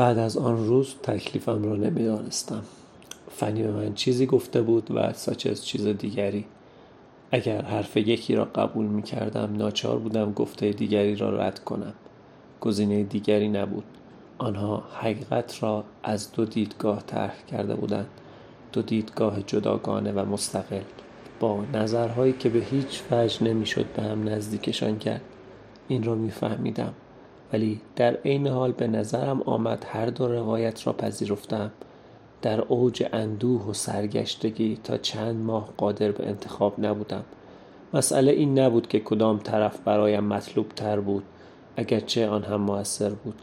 بعد از آن روز تکلیفم را نمی‌دانستم. فنی به من چیزی گفته بود و ساچز چیز دیگری. اگر حرف یکی را قبول می کردم ناچار بودم گفته دیگری را رد کنم. گزینه دیگری نبود. آنها حقیقت را از دو دیدگاه طرح کرده بودند. دو دیدگاه جداگانه و مستقل. با نظرهایی که به هیچ وجه نمی‌شد به هم نزدیکشان کرد. این را میفهمیدم. ولی در عین حال به نظرم آمد هر دو روایت را پذیرفتم. در اوج اندوه و سرگشتگی تا چند ماه قادر به انتخاب نبودم. مسئله این نبود که کدام طرف برایم مطلوب تر بود اگرچه آن هم موثر بود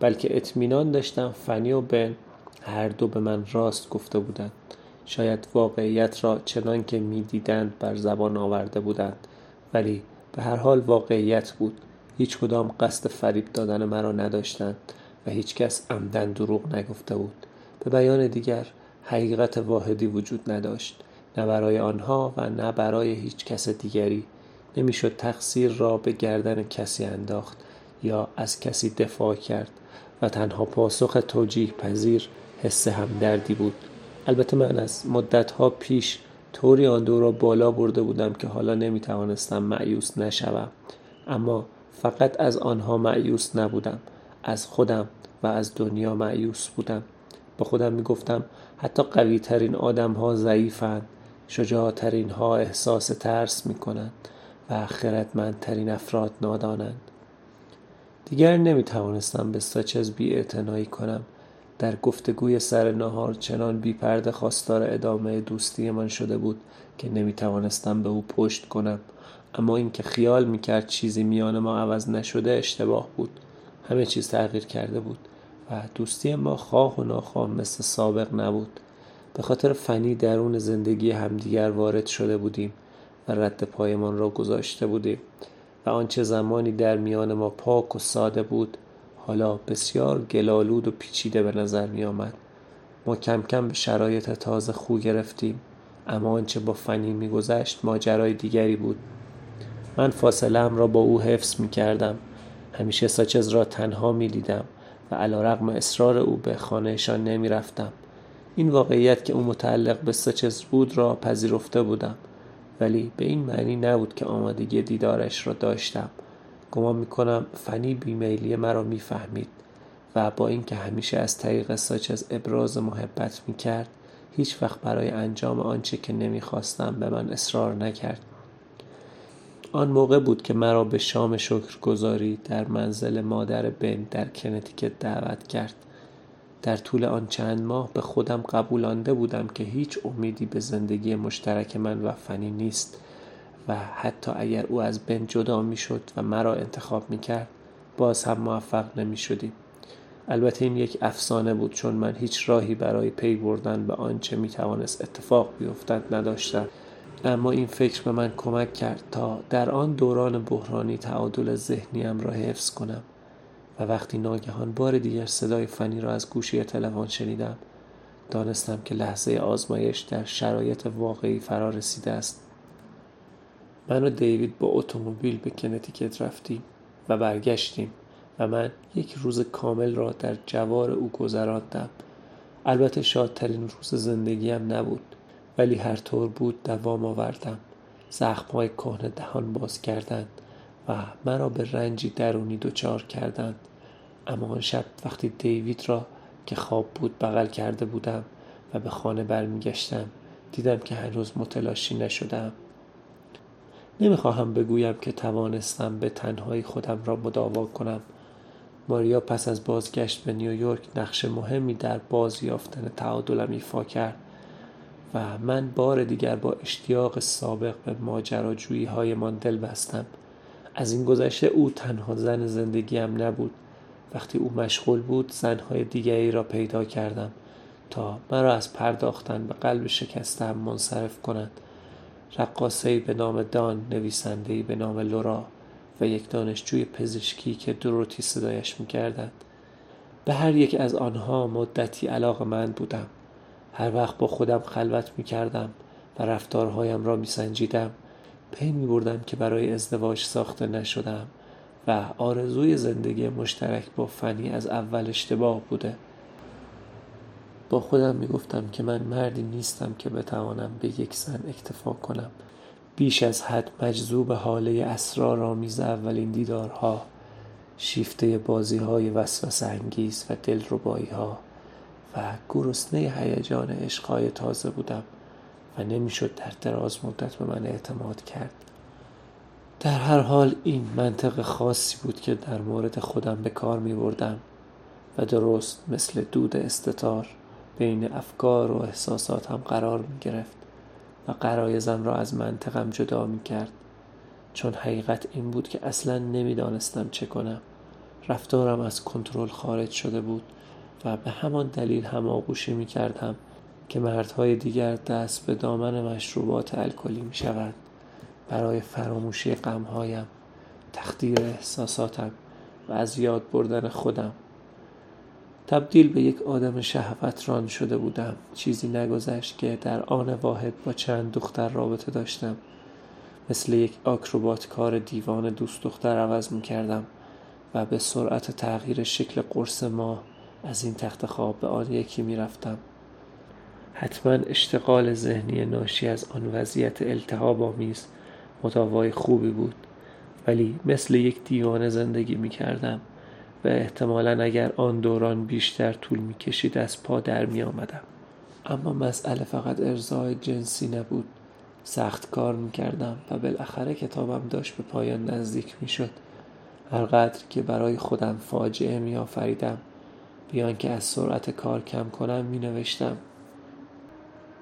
بلکه اطمینان داشتم فنی و بن هر دو به من راست گفته بودند. شاید واقعیت را چنان که می‌دیدند بر زبان آورده بودند ولی به هر حال واقعیت بود. هیچ کدام قصد فریب دادن مرا نداشتند و هیچ کس عمدن دروغ نگفته بود. به بیان دیگر حقیقت واحدی وجود نداشت نه برای آنها و نه برای هیچ کس دیگری. نمی‌شد تقصیر را به گردن کسی انداخت یا از کسی دفاع کرد و تنها پاسخ توجیه پذیر حس همدردی بود. البته من از مدتها پیش طوری آن دو را بالا برده بودم که حالا نمی توانستم معیوس نشوم. اما فقط از آنها معیوس نبودم. از خودم و از دنیا معیوس بودم. با خودم می گفتم حتی قوی ترین آدم ها ضعیفند. شجاع ترین ها احساس ترس می کنند و خردمندترین افراد نادانند. دیگر نمی توانستم به ساچز بی کنم. در گفتگوی سر نهار چنان بی پرده خواستار ادامه دوستی من شده بود که نمی توانستم به او پشت کنم. اما اینکه خیال می کرد چیزی میان ما عوض نشده اشتباه بود. همه چیز تغییر کرده بود و دوستی ما خواه و ناخواه مثل سابق نبود. به خاطر فنی درون زندگی همدیگر وارد شده بودیم و رد پایمان را گذاشته بودیم و آنچه زمانی در میان ما پاک و ساده بود حالا بسیار گلالود و پیچیده به نظر می آمد ما کم کم به شرایط تازه خو گرفتیم اما آنچه با فنی میگذشت ماجرای دیگری بود. من فاصله را با او حفظ می کردم. همیشه ساچز را تنها می دیدم و علا رقم اصرار او به خانهشان نمی رفتم. این واقعیت که او متعلق به ساچز بود را پذیرفته بودم. ولی به این معنی نبود که آمادگی دیدارش را داشتم. گمان می‌کنم فنی بیمیلی مرا می‌فهمید و با اینکه همیشه از طریق ساچز ابراز محبت می‌کرد هیچ وقت برای انجام آنچه که نمی‌خواستم به من اصرار نکرد. آن موقع بود که مرا به شام شکرگزاری در منزل مادر بن در کنتیکت دعوت کرد در طول آن چند ماه به خودم قبولانده بودم که هیچ امیدی به زندگی مشترک من و فنی نیست و حتی اگر او از بن جدا می شد و مرا انتخاب می کرد باز هم موفق نمی شدیم. البته این یک افسانه بود چون من هیچ راهی برای پی بردن به آنچه می توانست اتفاق بیفتد نداشتم اما این فکر به من کمک کرد تا در آن دوران بحرانی تعادل ذهنیم را حفظ کنم و وقتی ناگهان بار دیگر صدای فنی را از گوشی تلفن شنیدم دانستم که لحظه آزمایش در شرایط واقعی فرا رسیده است. من و دیوید با اتومبیل به کنتیکت رفتیم و برگشتیم و من یک روز کامل را در جوار او گذراندم. البته شادترین روز زندگیم نبود. ولی هر طور بود دوام آوردم. زخمهای کهنه دهان باز کردند و مرا به رنجی درونی دچار کردند. اما آن شب وقتی دیوید را که خواب بود بغل کرده بودم و به خانه برمیگشتم دیدم که هنوز متلاشی نشدم. نمی‌خواهم بگویم که توانستم به تنهایی خودم را مداوا کنم. ماریا پس از بازگشت به نیویورک نقش مهمی در بازیافتن تعادلم ایفا کرد. و من بار دیگر با اشتیاق سابق به ماجراجویی هایمان دل بستم. از این گذشته او تنها زن زندگیم نبود. وقتی او مشغول بود زنهای دیگری را پیدا کردم تا مرا از پرداختن به قلب شکستم منصرف کنند. رقاصهای به نام دان نویسندهای به نام لورا و یک دانشجوی پزشکی که دروتی صدایش می‌کردند. به هر یک از آنها مدتی علاقه من بودم. هر وقت با خودم خلوت می کردم و رفتارهایم را می سنجیدم پی می بردم که برای ازدواج ساخته نشدم و آرزوی زندگی مشترک با فنی از اول اشتباه بوده. با خودم می‌گفتم که من مردی نیستم که بتوانم به یک زن اکتفا کنم. بیش از حد مجذوب حاله اسرارآمیز اولین دیدارها شیفته بازی های وسوسه انگیز و دلربایی ها و گرسنه هیجان عشقهای تازه بودم و نمی‌شد در دراز مدت به من اعتماد کرد. در هر حال این منطق خاصی بود که در مورد خودم به کار می بردم و درست مثل دود استتار بین افکار و احساساتم قرار می گرفت و قرایزم را از منطقم جدا می کرد چون حقیقت این بود که اصلا نمی‌دانستم چه کنم. رفتارم از کنترل خارج شده بود و به همان دلیل هماغوشی می کردم که مردهای دیگر دست به دامن مشروبات الکلی می شود برای فراموشی غمهایم تخدیر احساساتم و از یاد بردن خودم. تبدیل به یک آدم شهوتران شده بودم. چیزی نگذشت که در آن واحد با چند دختر رابطه داشتم. مثل یک آکروبات کار دیوان دوست دختر عوض می کردم و به سرعت تغییر شکل قرص ماه از این تخت خواب به آن یکی می رفتم حتما اشتغال ذهنی ناشی از آن وضعیت التهاب آمیز مداوای خوبی بود ولی مثل یک دیوانه زندگی می کردم و احتمالا اگر آن دوران بیشتر طول می کشید از پا در می آمدم اما مسئله فقط ارزای جنسی نبود. سخت کار می کردم و بالاخره کتابم داشت به پایان نزدیک می شد هرقدر که برای خودم فاجعه می آفریدم بیان که از سرعت کار کم کنم می نوشتم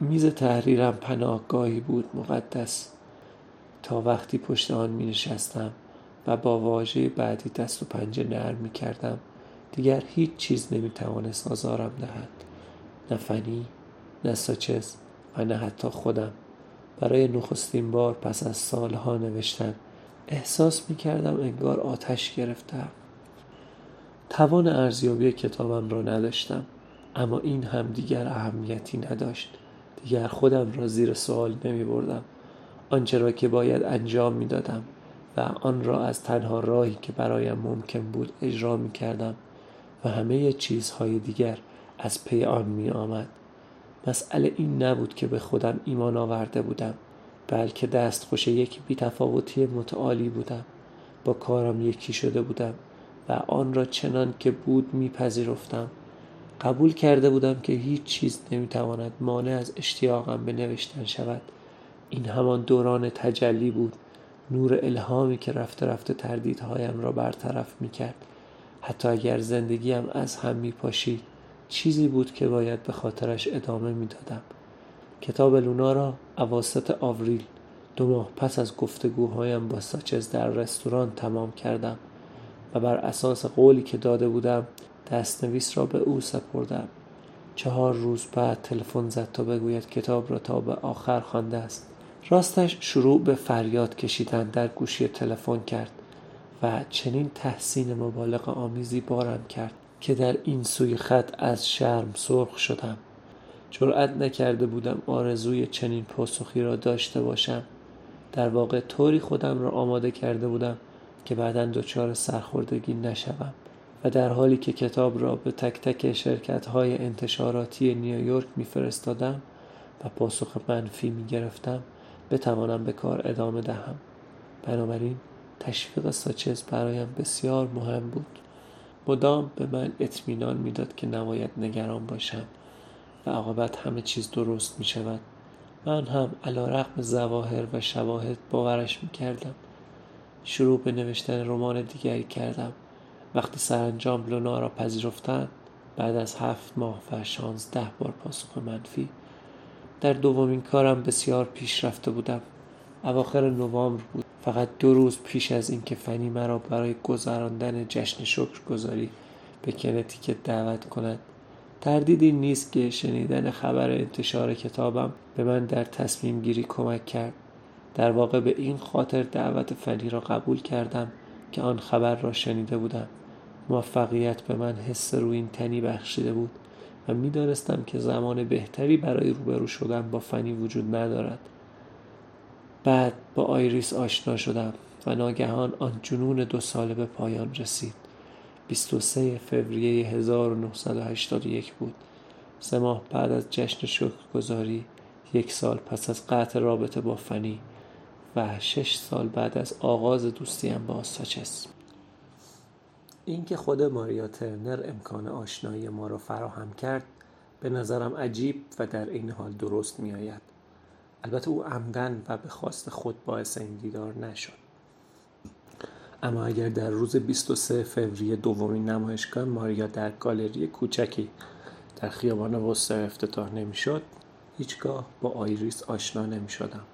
میز تحریرم پناهگاهی بود مقدس. تا وقتی پشت آن می نشستم و با واژه بعدی دست و پنجه نرم می کردم دیگر هیچ چیز نمی توانست آزارم دهد. نه فنی نه ساچز و نه حتی خودم. برای نخستین بار پس از سالها نوشتن احساس می کردم انگار آتش گرفتم توان ارزیابی کتابم را نداشتم اما این هم دیگر اهمیتی نداشت. دیگر خودم را زیر سوال نمی بردم. آنچه را که باید انجام می دادم و آن را از تنها راهی که برایم ممکن بود اجرا می کردم و همه چیزهای دیگر از پی آن می آمد. مسئله این نبود که به خودم ایمان آورده بودم بلکه دستخوش یک بیتفاوتی متعالی بودم. با کارم یکی شده بودم. و آن را چنان که بود میپذیرفتم. قبول کرده بودم که هیچ چیز نمی‌تواند مانع از اشتیاقم به نوشتن شود. این همان دوران تجلی بود. نور الهامی که رفته رفته تردیدهایم را برطرف می‌کرد. حتی اگر زندگیم از هم میپاشید چیزی بود که باید به خاطرش ادامه می‌دادم. کتاب لونا را اواسط آوریل دو ماه پس از گفتگوهایم با ساچز در رستوران تمام کردم. و بر اساس قولی که داده بودم دستنویس را به او سپردم. چهار روز بعد تلفن زد تا بگوید کتاب را تا به آخر خوانده است. راستش شروع به فریاد کشیدن در گوشی تلفن کرد و چنین تحسین مبالغ آمیزی بارم کرد که در این سوی خط از شرم سرخ شدم. جرأت نکرده بودم آرزوی چنین پاسخی را داشته باشم. در واقع طوری خودم را آماده کرده بودم که بعدا دچار سرخوردگی نشوم و در حالی که کتاب را به تک تک شرکت های انتشاراتی نیویورک میفرستادم و پاسخ منفی می گرفتم بتوانم به کار ادامه دهم. بنابراین تشویق ساچز برایم بسیار مهم بود. مدام به من اطمینان می‌داد که نباید نگران باشم و عاقبت همه چیز درست می شود من هم علا رقم زواهر و شواهد باورش می کردم شروع به نوشتن رمان دیگری کردم. وقتی سرانجام لونا را پذیرفتند بعد از هفت ماه و شانزده بار پاسخ منفی در دومین کارم بسیار پیش رفته بودم. اواخر نوامبر بود. فقط دو روز پیش از اینکه فنی مرا برای گذراندن جشن شکر گذاری به کنتیکت دعوت کند تردیدی نیست که شنیدن خبر انتشار کتابم به من در تصمیم گیری کمک کرد. در واقع به این خاطر دعوت فنی را قبول کردم که آن خبر را شنیده بودم. موفقیت به من حس روین تنی بخشیده بود و می‌دانستم که زمان بهتری برای روبرو شدن با فنی وجود ندارد. بعد با آیریس آشنا شدم و ناگهان آن جنون دو ساله به پایان رسید. 23 فوریه 1981 بود. سه ماه بعد از جشن شکرگزاری یک سال پس از قطع رابطه با فنی و شش سال بعد از آغاز دوستیم با ساچس اینکه خود ماریا ترنر امکان آشنایی ما را فراهم کرد به نظرم عجیب و در این حال درست می آید. البته او عمدن و به خواست خود باعث این دیدار نشد اما اگر در روز 23 فوریه دومین نمایشگاه ماریا در گالری کوچکی در خیابان وستر افتتاح نمی‌شد هیچگاه با آیریس آشنا نمی شدم.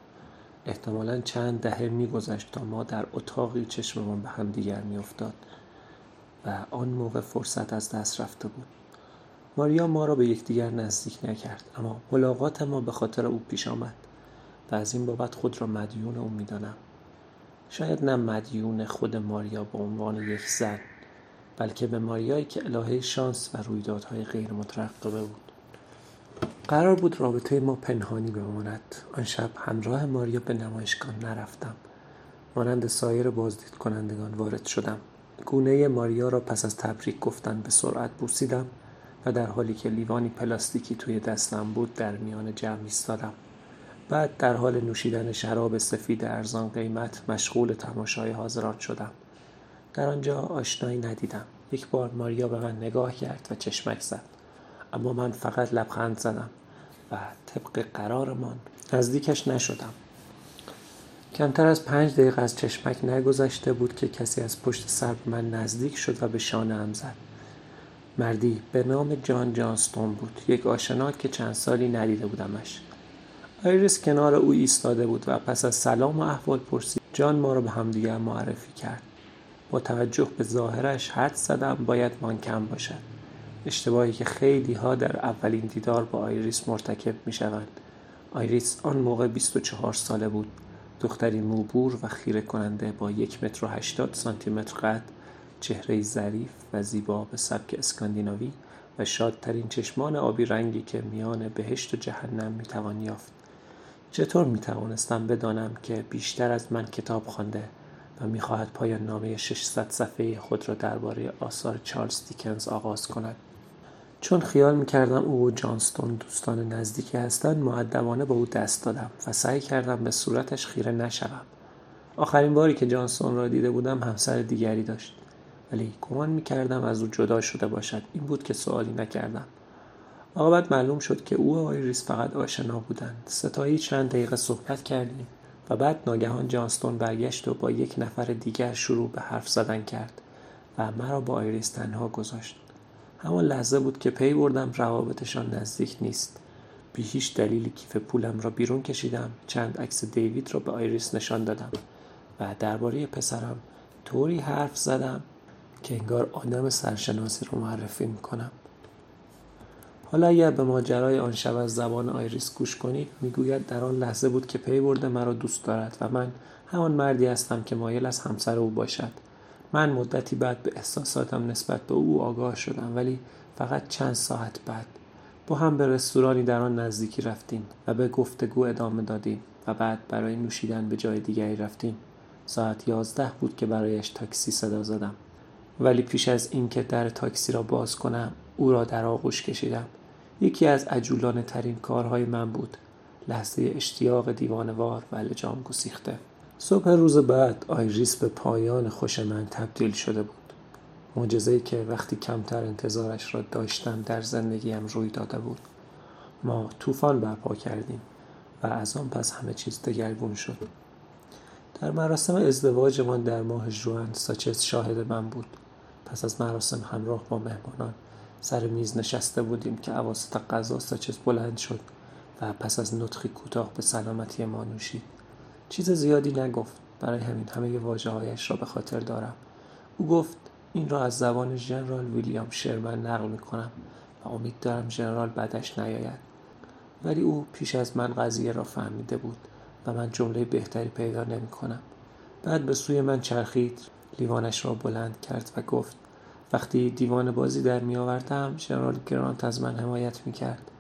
احتمالا چند دهه میگذشت تا ما در اتاقی چشممان به هم دیگر میافتاد و آن موقع فرصت از دست رفته بود. ماریا ما را به یکدیگر نزدیک نکرد اما ملاقات ما به خاطر او پیش آمد و از این بابت خود را مدیون او می‌دانم. شاید نه مدیون خود ماریا به عنوان یک زن بلکه به ماریایی که الهه شانس و رویدادهای غیر مترقبه بود. قرار بود رابطه ما پنهانی بماند. آن شب همراه ماریا به نمایشگاه نرفتم. مانند سایر بازدید کنندگان وارد شدم. گونه ماریا را پس از تبریک گفتن به سرعت بوسیدم و در حالی که لیوانی پلاستیکی توی دستم بود در میان جمع ایستادم. بعد در حال نوشیدن شراب سفید ارزان قیمت مشغول تماشای حاضران شدم. در آنجا آشنایی ندیدم. یک بار ماریا به من نگاه کرد و چشمک زد. اما من فقط لبخند زدم و طبق قرارمان نزدیکش نشدم. کمتر از پنج دقیقه از چشمک نگذشته بود که کسی از پشت سر من نزدیک شد و به شانه هم زد. مردی به نام جان جانستون بود یک آشنا که چند سالی ندیده بودمش. آیریس کنار او ایستاده بود و پس از سلام و احوال پرسید جان ما را به همدیگر معرفی کرد. با توجه به ظاهرش حدس زدم باید مانکن باشد. اشتباهی که خیلی ها در اولین دیدار با آیریس مرتکب می شوند آیریس آن موقع 24 ساله بود. دختری موبور و خیره کننده با یک متر و هشتاد سانتی متر قد چهره ظریف و زیبا به سبک اسکاندیناوی و شادترین چشمان آبی رنگی که میان بهشت و جهنم می‌توان یافت. چطور می‌توانستم بدانم که بیشتر از من کتاب خوانده و می‌خواهد پایان نامه 600 صفحه خود را درباره آثار چارلز دیکنز آغاز کند؟ چون خیال می‌کردم او و جانستون دوستان نزدیکی هستند معدبانه با او دست دادم و سعی کردم به صورتش خیره نشوم. آخرین باری که جانستون را دیده بودم همسر دیگری داشت. ولی گمان می‌کردم از او جدا شده باشد. این بود که سوالی نکردم. بعد معلوم شد که او و آیریس فقط آشنا بودند. سه تایی چند دقیقه صحبت کردیم و بعد ناگهان جانستون برگشت و با یک نفر دیگر شروع به حرف زدن کرد و مرا با آیریس تنها گذاشت. همان لحظه بود که پی بردم روابطشان نزدیک نیست. بی هیچ دلیلی کیف پولم را بیرون کشیدم. چند عکس دیوید را به آیریس نشان دادم. و درباره پسرم طوری حرف زدم که انگار آدم سرشناسی رو معرفی می‌کنم. حالا اگر به ماجرای آن شب از زبان آیریس گوش کنید می‌گوید در آن لحظه بود که پی برده مرا دوست دارد و من همان مردی هستم که مایل از همسر او باشد. من مدتی بعد به احساساتم نسبت به او آگاه شدم ولی فقط چند ساعت بعد. با هم به رستورانی در آن نزدیکی رفتیم و به گفتگو ادامه دادیم و بعد برای نوشیدن به جای دیگری رفتیم. ساعت یازده بود که برایش تاکسی صدا زدم. ولی پیش از اینکه در تاکسی را باز کنم او را در آغوش کشیدم. یکی از عجولانه ترین کارهای من بود. لحظه اشتیاق دیوانوار و لجام گسیخته. صبح روز بعد آیریس به پایان خوش من تبدیل شده بود. معجزه‌ای که وقتی کمتر انتظارش را داشتم در زندگیم روی داده بود. ما طوفان برپا کردیم و از آن پس همه چیز دگرگون شد. در مراسم ازدواجمان در ماه جوان ساچس شاهد من بود. پس از مراسم همراه با مهمانان سر میز نشسته بودیم که عواسط غذا ساچس بلند شد و پس از نطخی کوتاه به سلامتی ما نوشید. چیز زیادی نگفت برای همین همه واجه هایش را به خاطر دارم. او گفت این را از زبان ژنرال ویلیام شرمن نقل می کنم و امید دارم ژنرال بعدش نیاید. ولی او پیش از من قضیه را فهمیده بود و من جمله بهتری پیدا نمی کنم بعد به سوی من چرخید لیوانش را بلند کرد و گفت وقتی دیوان بازی در می آوردم ژنرال گرانت از من حمایت می کرد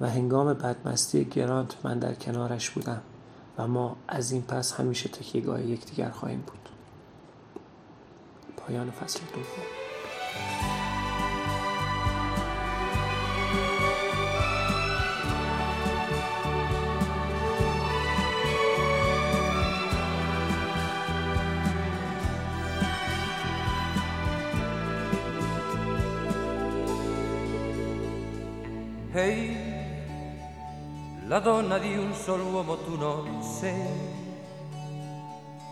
و هنگام بدمستی گرانت من در کنارش بودم. و ما از این پس همیشه تکیهگاه یکدیگر خواهیم بود. پایان فصل دوم. La donna di un solo uomo tu non sei,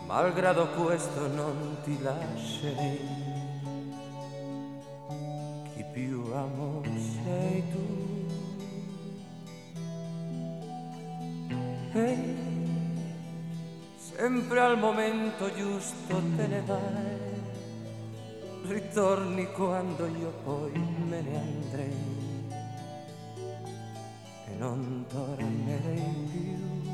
malgrado questo non ti lascerei. Chi più amo sei tu. Ehi, sempre al momento giusto te ne vai, ritorni quando io poi me ne andrei non tornerei più